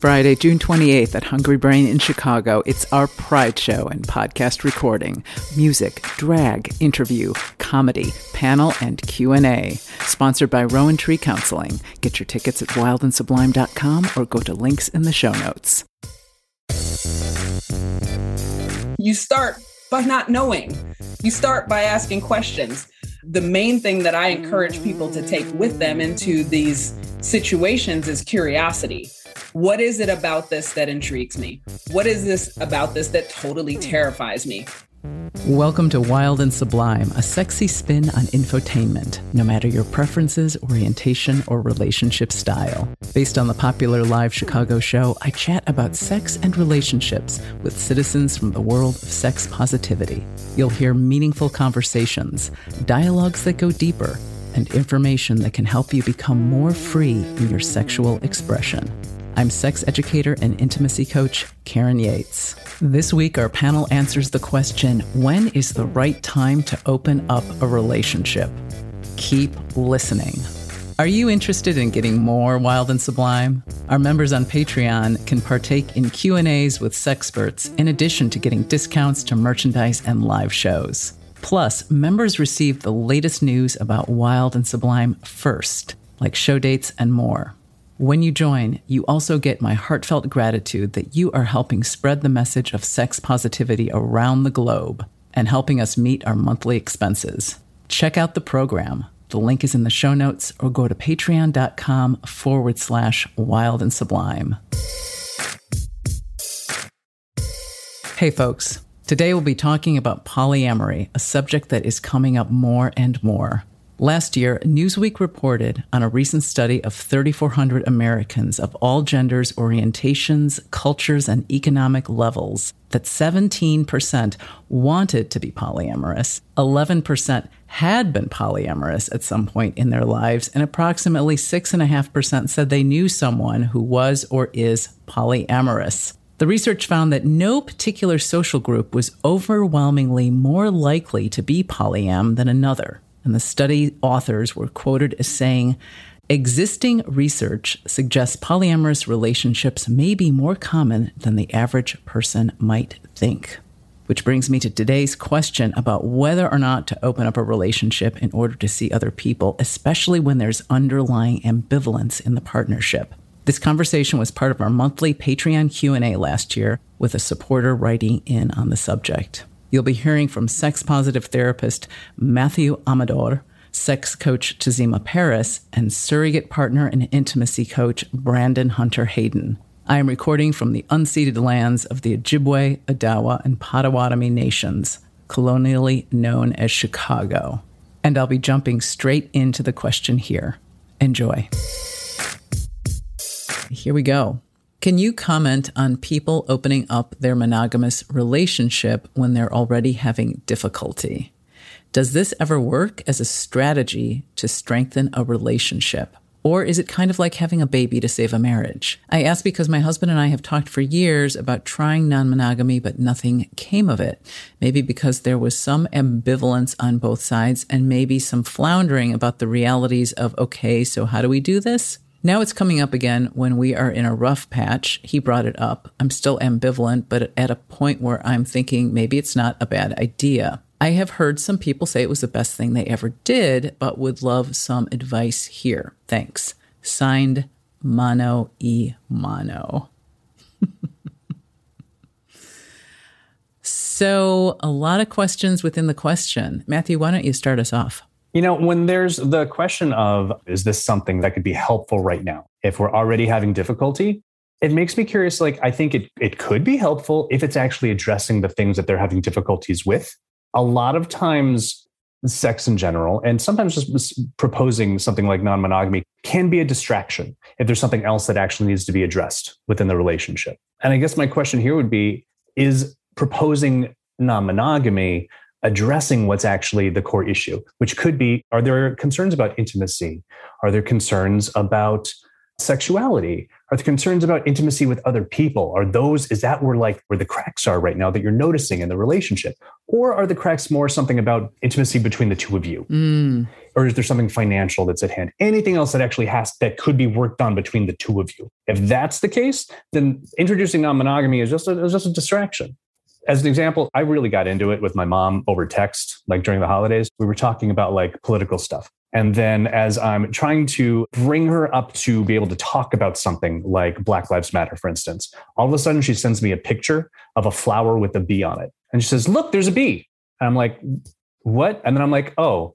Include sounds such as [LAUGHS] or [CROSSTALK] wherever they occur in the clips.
Friday, June 28th at Hungry Brain in Chicago. It's our Pride Show and podcast recording. Music, drag, interview, comedy, panel, and Q&A. Sponsored by Rowan Tree Counseling. Get your tickets at wildandsublime.com or go to links in the show notes. You start by not knowing. You start by asking questions. The main thing that I encourage people to take with them into these situations is curiosity what is it about this that intrigues me? What is this about this that totally terrifies me? Welcome to Wild and Sublime, a sexy spin on infotainment, no matter your preferences, orientation, or relationship style. Based on the popular live Chicago show, I chat about sex and relationships with citizens from the world of sex positivity. You'll hear meaningful conversations, dialogues that go deeper, and information that can help you become more free in your sexual expression. I'm sex educator and intimacy coach Karen Yates. This week, our panel answers the question when is the right time to open up a relationship? Keep listening. Are you interested in getting more wild and sublime? Our members on Patreon can partake in Q&As with sexperts in addition to getting discounts to merchandise and live shows. Plus, members receive the latest news about Wild and Sublime first, like show dates and more. When you join, you also get my heartfelt gratitude that you are helping spread the message of sex positivity around the globe and helping us meet our monthly expenses. Check out the program. The link is in the show notes or go to patreon.com forward slash wild and sublime. Hey, folks. Today we'll be talking about polyamory, a subject that is coming up more and more. Last year, Newsweek reported on a recent study of 3,400 Americans of all genders, orientations, cultures, and economic levels that 17% wanted to be polyamorous, 11% had been polyamorous at some point in their lives, and approximately 6.5% said they knew someone who was or is polyamorous. The research found that no particular social group was overwhelmingly more likely to be polyam than another and the study authors were quoted as saying, Existing research suggests polyamorous relationships may be more common than the average person might think. Which brings me to today's question about whether or not to open up a relationship in order to see other people, especially when there's underlying ambivalence in the partnership. This conversation was part of our monthly Patreon Q&A last year with a supporter writing in on the subject. You'll be hearing from sex positive therapist Matthew Amador, sex coach Tazima Paris, and surrogate partner and intimacy coach Brandon Hunter Hayden. I am recording from the unceded lands of the Ojibwe, Odawa, and Potawatomi nations, colonially known as Chicago. And I'll be jumping straight into the question here. Enjoy. Here we go. Can you comment on people opening up their monogamous relationship when they're already having difficulty? Does this ever work as a strategy to strengthen a relationship? Or is it kind of like having a baby to save a marriage? I ask because my husband and I have talked for years about trying non monogamy, but nothing came of it. Maybe because there was some ambivalence on both sides and maybe some floundering about the realities of, okay, so how do we do this? Now it's coming up again when we are in a rough patch. He brought it up. I'm still ambivalent, but at a point where I'm thinking maybe it's not a bad idea. I have heard some people say it was the best thing they ever did, but would love some advice here. Thanks. Signed, Mono E Mono. [LAUGHS] so, a lot of questions within the question. Matthew, why don't you start us off? You know, when there's the question of, is this something that could be helpful right now? If we're already having difficulty, it makes me curious. Like, I think it, it could be helpful if it's actually addressing the things that they're having difficulties with. A lot of times, sex in general, and sometimes just proposing something like non monogamy can be a distraction if there's something else that actually needs to be addressed within the relationship. And I guess my question here would be is proposing non monogamy addressing what's actually the core issue, which could be are there concerns about intimacy? Are there concerns about sexuality? Are there concerns about intimacy with other people? Are those, is that where like where the cracks are right now that you're noticing in the relationship? Or are the cracks more something about intimacy between the two of you? Mm. Or is there something financial that's at hand? Anything else that actually has that could be worked on between the two of you? If that's the case, then introducing non-monogamy is just a, is just a distraction. As an example, I really got into it with my mom over text, like during the holidays. We were talking about like political stuff. And then as I'm trying to bring her up to be able to talk about something like Black Lives Matter, for instance, all of a sudden she sends me a picture of a flower with a bee on it. And she says, Look, there's a bee. And I'm like, What? And then I'm like, Oh,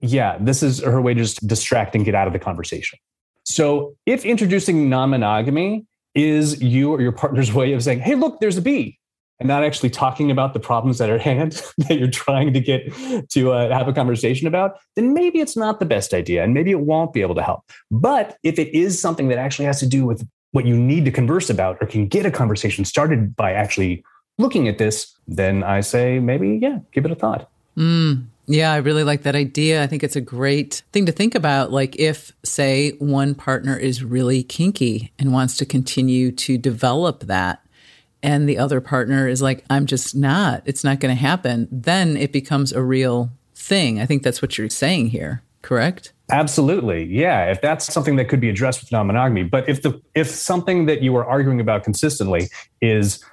yeah, this is her way to just distract and get out of the conversation. So if introducing non monogamy is you or your partner's [LAUGHS] way of saying, Hey, look, there's a bee, and not actually talking about the problems that are at hand [LAUGHS] that you're trying to get to uh, have a conversation about, then maybe it's not the best idea and maybe it won't be able to help. But if it is something that actually has to do with what you need to converse about or can get a conversation started by actually looking at this, then I say maybe, yeah, give it a thought. Mm, yeah, I really like that idea. I think it's a great thing to think about. Like, if, say, one partner is really kinky and wants to continue to develop that, and the other partner is like, I'm just not, it's not going to happen, then it becomes a real thing. I think that's what you're saying here, correct? Absolutely. Yeah. If that's something that could be addressed with non-monogamy. But if the if something that you are arguing about consistently is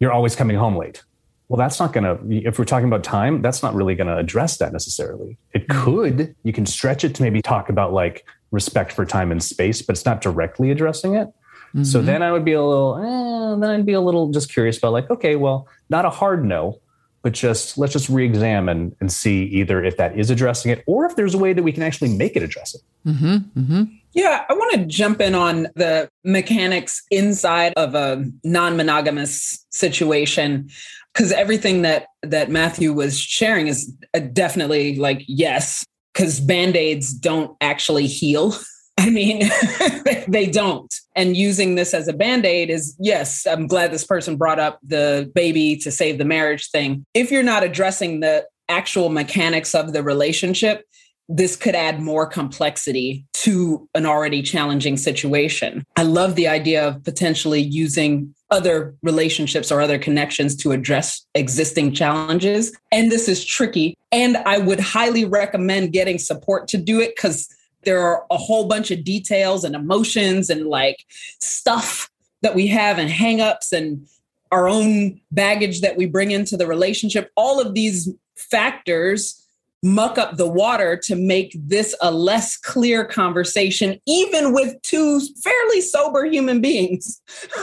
you're always coming home late. Well, that's not going to, if we're talking about time, that's not really going to address that necessarily. It mm-hmm. could, you can stretch it to maybe talk about like respect for time and space, but it's not directly addressing it. Mm-hmm. So then I would be a little, eh, then I'd be a little just curious about like, okay, well, not a hard no, but just let's just re-examine and see either if that is addressing it or if there's a way that we can actually make it address it. Mm-hmm. Mm-hmm. Yeah, I want to jump in on the mechanics inside of a non-monogamous situation because everything that that Matthew was sharing is uh, definitely like yes, because band-aids don't actually heal. [LAUGHS] [LAUGHS] I mean, [LAUGHS] they don't. And using this as a band aid is, yes, I'm glad this person brought up the baby to save the marriage thing. If you're not addressing the actual mechanics of the relationship, this could add more complexity to an already challenging situation. I love the idea of potentially using other relationships or other connections to address existing challenges. And this is tricky. And I would highly recommend getting support to do it because there are a whole bunch of details and emotions and like stuff that we have and hangups and our own baggage that we bring into the relationship. All of these factors muck up the water to make this a less clear conversation, even with two fairly sober human beings. [LAUGHS]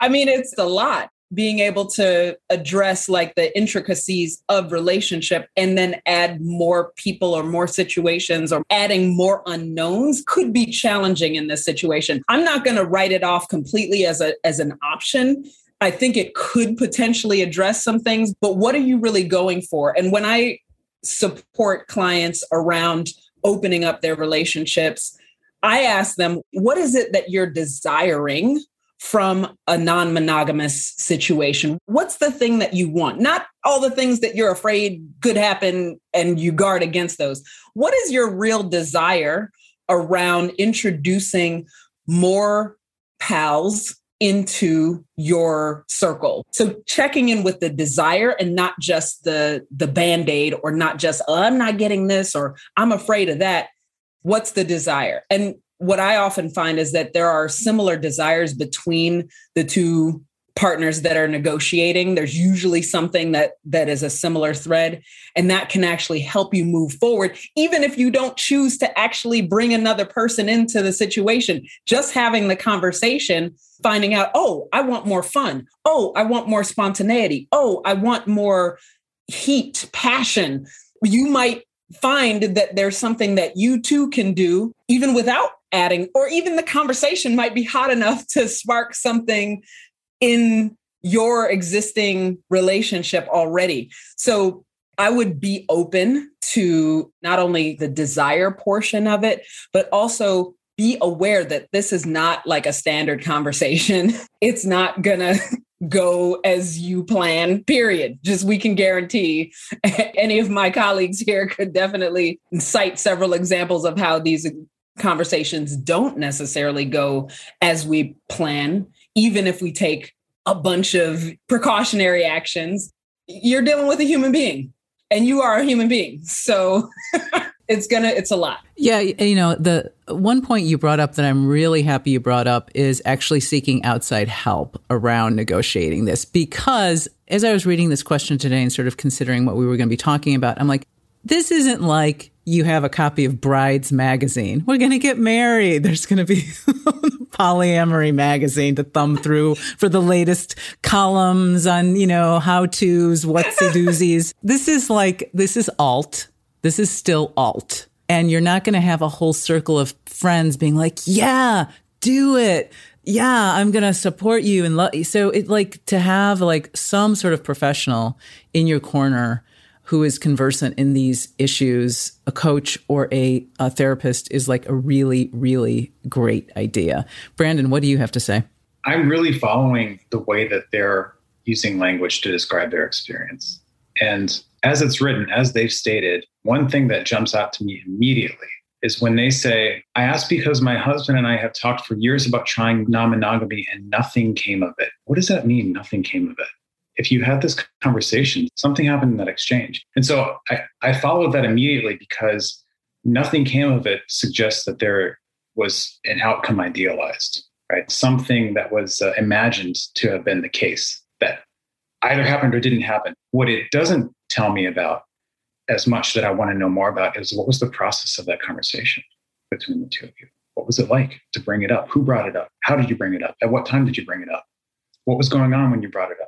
I mean, it's a lot being able to address like the intricacies of relationship and then add more people or more situations or adding more unknowns could be challenging in this situation. I'm not going to write it off completely as a as an option. I think it could potentially address some things, but what are you really going for? And when I support clients around opening up their relationships, I ask them, what is it that you're desiring from a non monogamous situation? What's the thing that you want? Not all the things that you're afraid could happen and you guard against those. What is your real desire around introducing more pals into your circle. So checking in with the desire and not just the the band-aid or not just oh, I'm not getting this or I'm afraid of that. What's the desire? And what I often find is that there are similar desires between the two partners that are negotiating. There's usually something that that is a similar thread and that can actually help you move forward even if you don't choose to actually bring another person into the situation. Just having the conversation finding out oh i want more fun. Oh i want more spontaneity. Oh i want more heat passion. You might find that there's something that you too can do even without adding, or even the conversation might be hot enough to spark something in your existing relationship already. So I would be open to not only the desire portion of it, but also be aware that this is not like a standard conversation. [LAUGHS] It's not going [LAUGHS] to go as you plan, period. Just we can guarantee [LAUGHS] any of my colleagues here could definitely cite several examples of how these conversations don't necessarily go as we plan, even if we take a bunch of precautionary actions. you're dealing with a human being and you are a human being. So [LAUGHS] it's gonna it's a lot yeah you know the one point you brought up that i'm really happy you brought up is actually seeking outside help around negotiating this because as i was reading this question today and sort of considering what we were going to be talking about i'm like this isn't like you have a copy of brides magazine we're going to get married there's going to be [LAUGHS] polyamory magazine to thumb through for the latest columns on you know how to's whatsy doozies [LAUGHS] this is like this is alt this is still alt. And you're not going to have a whole circle of friends being like, yeah, do it. Yeah, I'm going to support you and love you. So it like to have like some sort of professional in your corner who is conversant in these issues, a coach or a, a therapist is like a really, really great idea. Brandon, what do you have to say? I'm really following the way that they're using language to describe their experience. And as it's written, as they've stated, one thing that jumps out to me immediately is when they say, I asked because my husband and I have talked for years about trying non monogamy and nothing came of it. What does that mean, nothing came of it? If you had this conversation, something happened in that exchange. And so I, I followed that immediately because nothing came of it suggests that there was an outcome idealized, right? Something that was uh, imagined to have been the case that either happened or didn't happen. What it doesn't tell me about as much that I want to know more about is what was the process of that conversation between the two of you? What was it like to bring it up? Who brought it up? How did you bring it up? At what time did you bring it up? What was going on when you brought it up?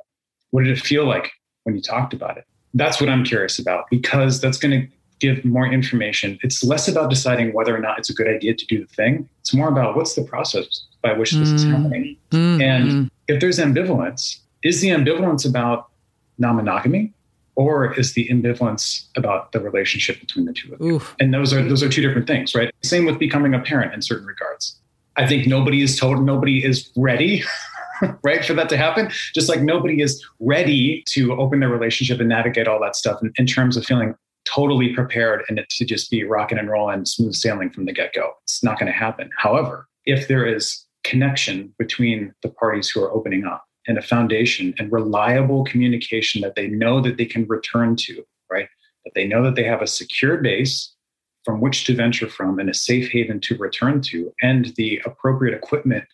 What did it feel like when you talked about it? That's what I'm curious about because that's going to give more information. It's less about deciding whether or not it's a good idea to do the thing. It's more about what's the process by which this mm. is happening. Mm. And if there's ambivalence, is the ambivalence about non monogamy? or is the ambivalence about the relationship between the two of you? Oof. And those are those are two different things, right? Same with becoming a parent in certain regards. I think nobody is told nobody is ready, [LAUGHS] [LAUGHS] right, for that to happen. Just like nobody is ready to open their relationship and navigate all that stuff in, in terms of feeling totally prepared and to just be rocking and rolling, smooth sailing from the get go. It's not going to happen. However, if there is connection between the parties who are opening up and a foundation and reliable communication that they know that they can return to, right? That they know that they have a secure base from which to venture from and a safe haven to return to, and the appropriate equipment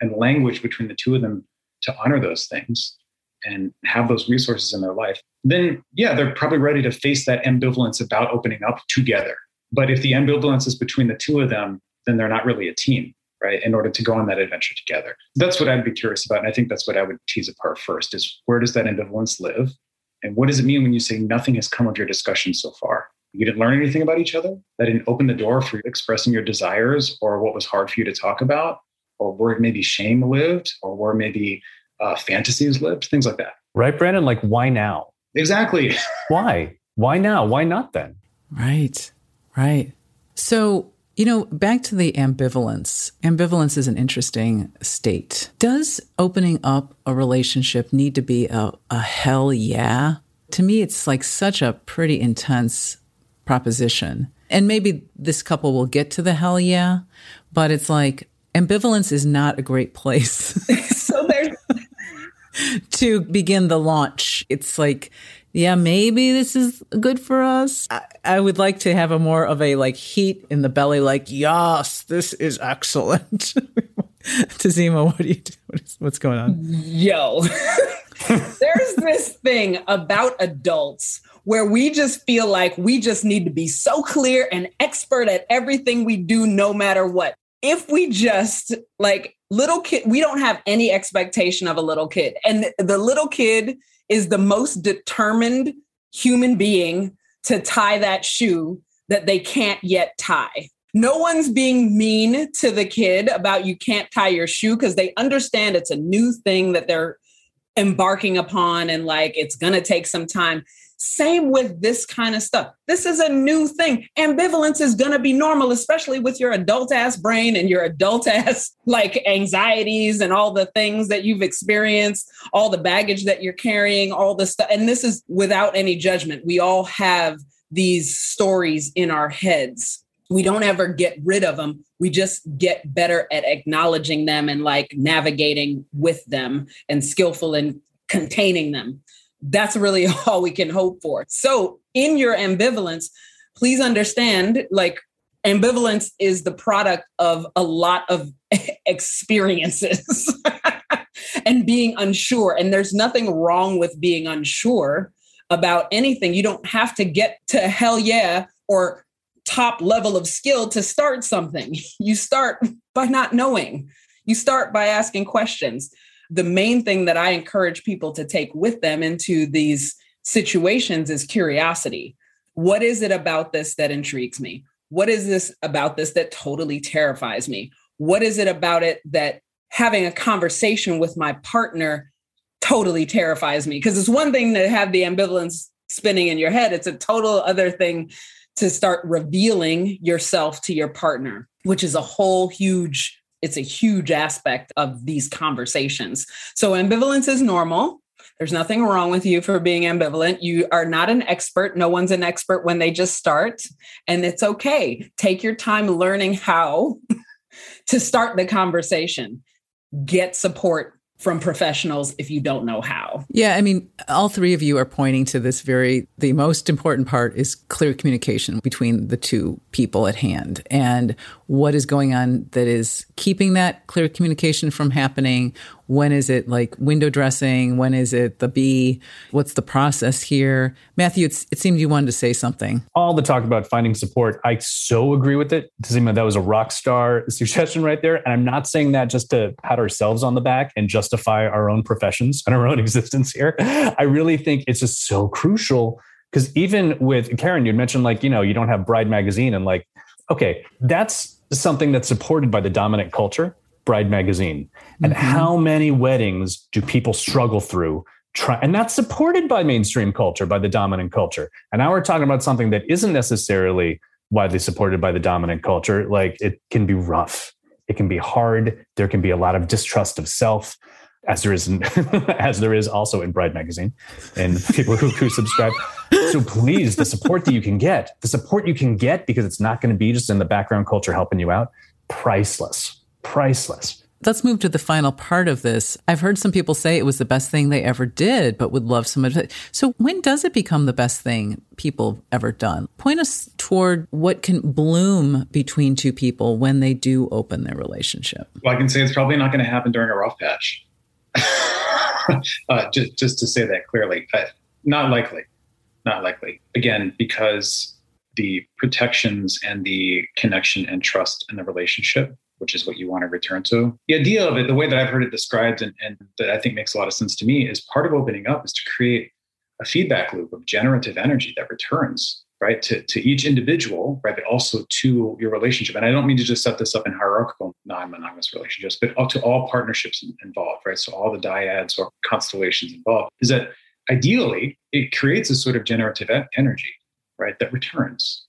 and language between the two of them to honor those things and have those resources in their life, then yeah, they're probably ready to face that ambivalence about opening up together. But if the ambivalence is between the two of them, then they're not really a team right in order to go on that adventure together. That's what i'd be curious about and i think that's what i would tease apart first is where does that ambivalence live and what does it mean when you say nothing has come of your discussion so far? You didn't learn anything about each other? That didn't open the door for you expressing your desires or what was hard for you to talk about or where maybe shame lived or where maybe uh, fantasies lived things like that right brandon like why now exactly why why now why not then right right so you know, back to the ambivalence. Ambivalence is an interesting state. Does opening up a relationship need to be a, a hell yeah? To me, it's like such a pretty intense proposition. And maybe this couple will get to the hell yeah, but it's like ambivalence is not a great place. [LAUGHS] so there's [LAUGHS] to begin the launch. It's like yeah, maybe this is good for us. I, I, would like to have a more of a like heat in the belly, like, yes, this is excellent. [LAUGHS] Tazima, what do you do? What is, what's going on? Yo, there's this thing about adults where we just feel like we just need to be so clear and expert at everything we do, no matter what. If we just like little kid, we don't have any expectation of a little kid. And the little kid is the most determined human being to tie that shoe that they can't yet tie. No one's being mean to the kid about you can't tie your shoe because they understand it's a new thing that they're embarking upon and like it's going to take some time. Same with this kind of stuff. This is a new thing. Ambivalence is going to be normal, especially with your adult ass brain and your adult [LAUGHS] ass like anxieties and all the things that you've experienced, all the baggage that you're carrying, all the stuff. And this is without any judgment. We all have these stories in our heads. We don't ever get rid of them. We just get better at acknowledging them and like navigating with them and skillful in containing them that's really [LAUGHS] all we can hope for. So, in your ambivalence, please understand like ambivalence is the product of a lot of [LAUGHS] experiences [LAUGHS] and being unsure. And there's nothing wrong with being unsure about anything. You don't have to get to hell yeah or top level of skill to start something. You start by not knowing, you start by asking questions. The main thing that I encourage people to take with them into these situations is curiosity. What is it about this that intrigues me? What is this about this that totally terrifies me? What is it about it that having a conversation with my partner totally terrifies me? Because it's one thing to have the ambivalence spinning in your head, it's a total other thing to start revealing yourself to your partner, which is a whole huge it's a huge aspect of these conversations. So ambivalence is normal. There's nothing wrong with you for being ambivalent. You are not an expert. No one's an expert when they just start. And it's okay. Take your time learning how [LAUGHS] to start the conversation. Get support from professionals if you don't know how. Yeah, I mean, all three of you are pointing to this very, the most important part is clear communication between the two people at hand. And what is going on that is keeping that clear communication from happening? When is it like window dressing? When is it the bee? What's the process here? Matthew, it seemed you wanted to say something. All the talk about finding support, I so agree with it. Tazima, that was a rock star [LAUGHS] suggestion right there. And I'm not saying that just to pat ourselves on the back and justify our own professions and our own [LAUGHS] existence here. I really think it's just so crucial because even with Karen, you'd mentioned like, you know, you don't have Bride Magazine and like, okay, that's something that's supported by the dominant culture, Bride Magazine. And mm-hmm. how many weddings do people struggle through? Try, and that's supported by mainstream culture, by the dominant culture. And now we're talking about something that isn't necessarily widely supported by the dominant culture. Like it can be rough, it can be hard. There can be a lot of distrust of self as there is in, [LAUGHS] as there is also in Bride magazine and people who, who subscribe. So please, the support that you can get, the support you can get because it's not going to be just in the background culture helping you out, priceless, priceless. Let's move to the final part of this. I've heard some people say it was the best thing they ever did, but would love some advice. So, when does it become the best thing people ever done? Point us toward what can bloom between two people when they do open their relationship. Well, I can say it's probably not going to happen during a rough patch. [LAUGHS] uh, just, just to say that clearly, uh, not likely, not likely. Again, because the protections and the connection and trust in the relationship, which is what you want to return to. The idea of it, the way that I've heard it described and, and that I think makes a lot of sense to me, is part of opening up is to create a feedback loop of generative energy that returns right to, to each individual right but also to your relationship. And i don't mean to just set this up in hierarchical non-monogamous relationships but to all partnerships involved right? So all the dyads or constellations involved is that ideally it creates a sort of generative energy right that returns.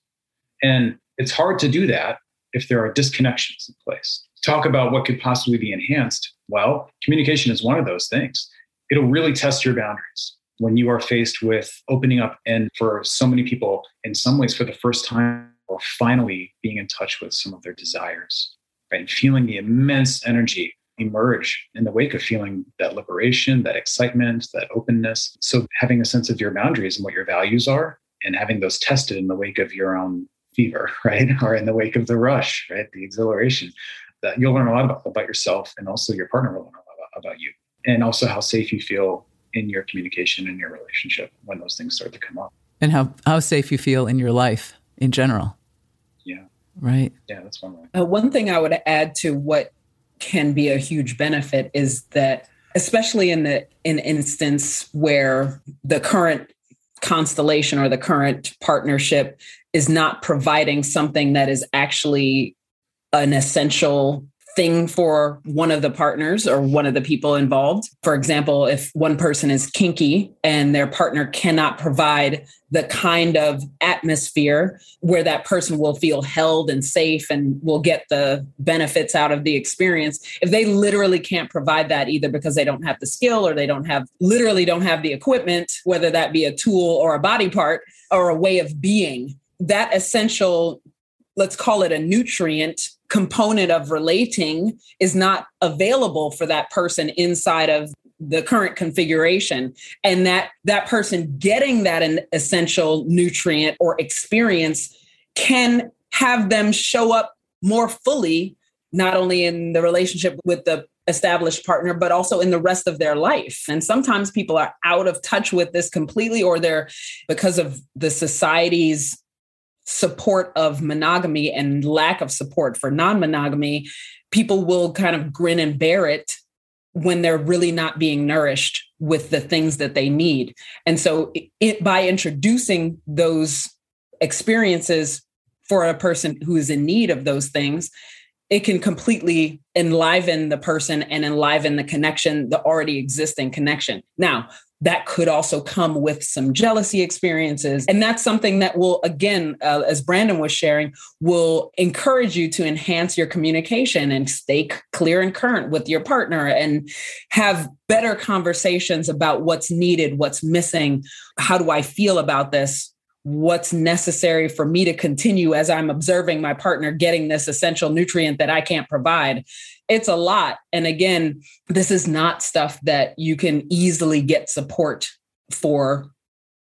And it's hard to do that if there are disconnections in place. Talk about what could possibly be enhanced. Well communication is one of those things. It'll really test your boundaries when you are faced with opening up and for so many people in some ways for the first time or finally being in touch with some of their desires right? And feeling the immense energy emerge in the wake of feeling that liberation that excitement that openness. So having a sense of your boundaries and what your values are and having those tested in the wake of your own fever [LAUGHS] right or in the wake of the rush right the exhilaration that you'll learn a lot about, about yourself and also your partner will learn a lot about, about you and also how safe you feel in your communication and your relationship when those things start to come up. And how, how safe you feel in your life in general. Yeah. Right. Yeah, that's one way. Uh, one thing I would add to what can be a huge benefit is that especially in the in instance where the current constellation or the current partnership is not providing something that is actually an essential thing for one of the partners or one of the people involved. For example, if one person is kinky and their partner cannot provide the kind of atmosphere where that person will feel held and safe and will get the benefits out of the experience, if they literally can't provide that either because they don't have the skill or they don't have literally don't have the equipment, whether that be a tool or a body part or a way of being, that essential let's call it a nutrient component of relating is not available for that person inside of the current configuration. And that that person getting that an essential nutrient or experience can have them show up more fully not only in the relationship with the established partner but also in the rest of their life. And sometimes people are out of touch with this completely or they're because of the society's support of monogamy and lack of support for non-monogamy people will kind of grin and bear it when they're really not being nourished with the things that they need. And so it, by introducing those experiences for a person who is in need of those things, it can completely enliven the person and enliven the connection, the already existing connection. Now, that could also come with some jealousy experiences. And that's something that will, again, uh, as Brandon was sharing, will encourage you to enhance your communication and stay clear and current with your partner and have better conversations about what's needed, what's missing, how do I feel about this? What's necessary for me to continue as I'm observing my partner getting this essential nutrient that I can't provide. It's a lot. And again, this is not stuff that you can easily get support for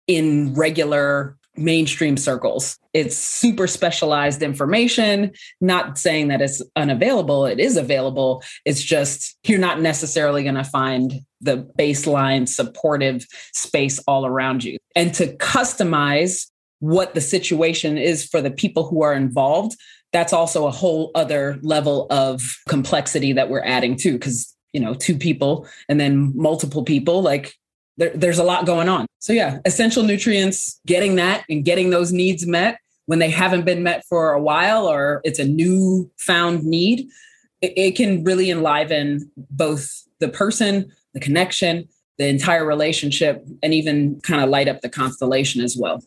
in regular mainstream circles. It's super specialized information, not saying that it's unavailable, it is available. It's just you're not necessarily going to find the baseline supportive space all around you. And to customize what the situation is for the people who are involved, that's also a whole other level of complexity that we're adding to because you know two people and then multiple people like there, there's a lot going on. So yeah essential nutrients getting that and getting those needs met. When they haven't been met for a while or it's a new found need it, it can really enliven both the person the connection the entire relationship and even kind of light up the constellation as well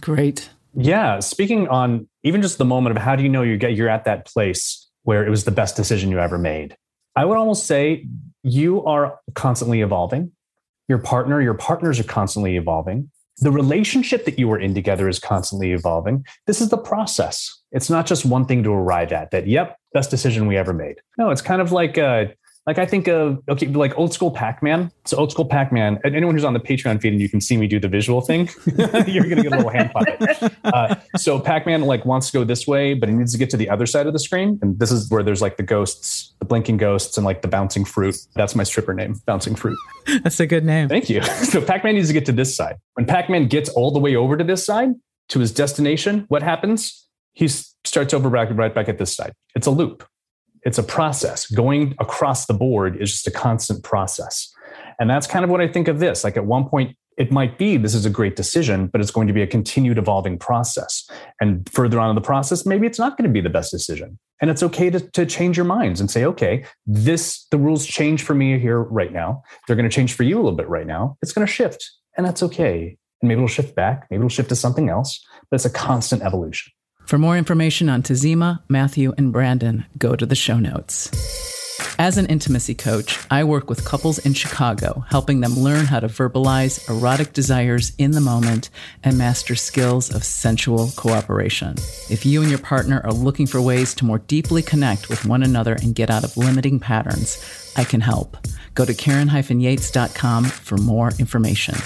Great. Yeah. Speaking on even just the moment of how do you know you get you're at that place where it was the best decision you ever made? I would almost say you are constantly evolving. Your partner, your partners are constantly evolving. The relationship that you were in together is constantly evolving. This is the process. It's not just one thing to arrive at that, yep, best decision we ever made. No, it's kind of like uh, like I think of okay, like old school Pac-Man. So old school Pac-Man. And anyone who's on the Patreon feed and you can see me do the visual thing, [LAUGHS] you're gonna get a little hand puppet. Uh, so Pac-Man like wants to go this way, but he needs to get to the other side of the screen. And this is where there's like the ghosts, the blinking ghosts, and like the bouncing fruit. That's my stripper name, bouncing fruit. That's a good name. Thank you. [LAUGHS] So Pac-Man needs to get to this side. When Pac-Man gets all the way over to this side to his destination, what happens? He starts over back right back at this side. It's a loop it's a process. Going across the board is just a constant process. And that's kind of what I think of this. Like at one point, it might be this is a great decision, but it's going to be a continued evolving process. And further on in the process, maybe it's not going to be the best decision. And it's okay to, to change your minds and say, okay, this, the rules change for me here right now. They're going to change for you a little bit right now. It's going to shift. And that's okay. And maybe it'll shift back. Maybe it'll shift to something else. But it's a constant evolution. For more information on Tazima, Matthew, and Brandon, go to the show notes. As an intimacy coach, I work with couples in Chicago, helping them learn how to verbalize erotic desires in the moment and master skills of sensual cooperation. If you and your partner are looking for ways to more deeply connect with one another and get out of limiting patterns, I can help. Go to Karen-Yates.com for more information.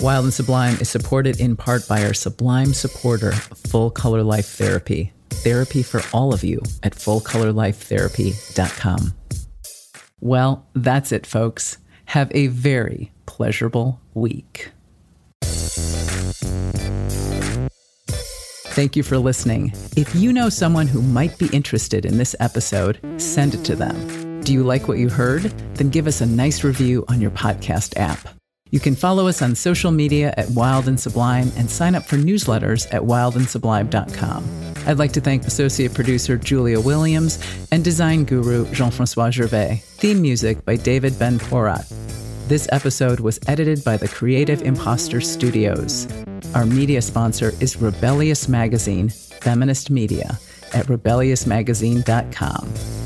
Wild and Sublime is supported in part by our sublime supporter, Full Color Life Therapy. Therapy for all of you at fullcolorlifetherapy.com. Well, that's it, folks. Have a very pleasurable week. Thank you for listening. If you know someone who might be interested in this episode, send it to them. Do you like what you heard? Then give us a nice review on your podcast app. You can follow us on social media at Wild and Sublime and sign up for newsletters at wildandsublime.com. I'd like to thank associate producer Julia Williams and design guru Jean Francois Gervais. Theme music by David Ben Porat. This episode was edited by the Creative Imposter Studios. Our media sponsor is Rebellious Magazine, feminist media, at rebelliousmagazine.com.